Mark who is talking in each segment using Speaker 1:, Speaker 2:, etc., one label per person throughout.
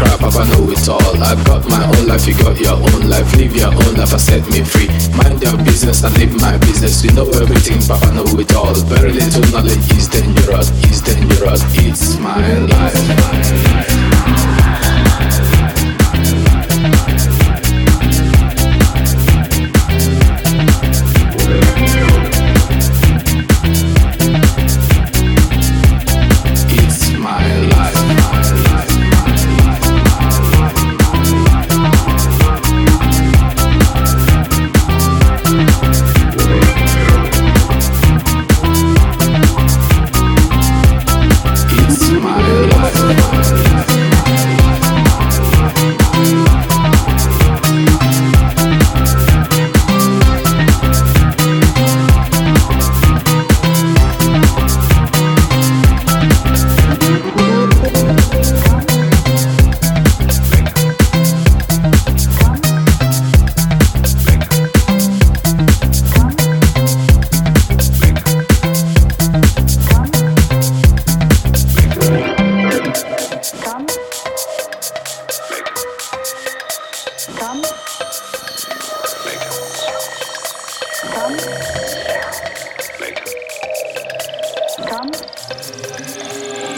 Speaker 1: crap, i know it all. I've got my own life, you got your own life. Live your own life, I set me free. Mind your business and live my business. You know everything, Papa know it all. Very little knowledge is dangerous, is dangerous. It's my life, my life. My life.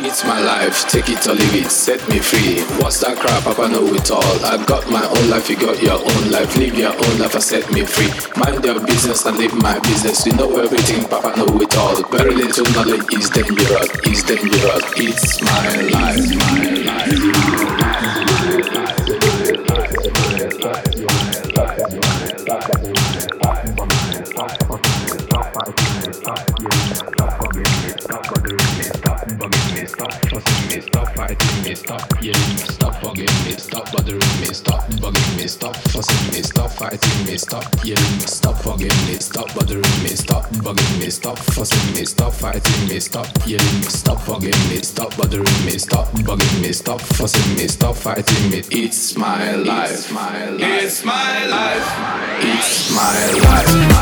Speaker 1: It's my life, take it or leave it, set me free. What's that crap? Papa know it all. I've got my own life, you got your own life. Live your own life and set me free. Mind your business and live my business. You know everything, Papa know it all. Very little knowledge is dangerous, is dangerous. It's my life, my life. bugging me, stop fussing me, stop fighting me, stop yelling, stop bugging me, stop bothering me, stop bugging me, stop fussing me, stop fighting me, stop yelling, stop bugging me, stop bothering me, stop bugging me, stop fussing me, stop fighting me, stop yelling, stop bugging me, stop bothering me, stop bugging me, stop fussing me, stop fighting me. It's my life, my life. It's my life. It's my life.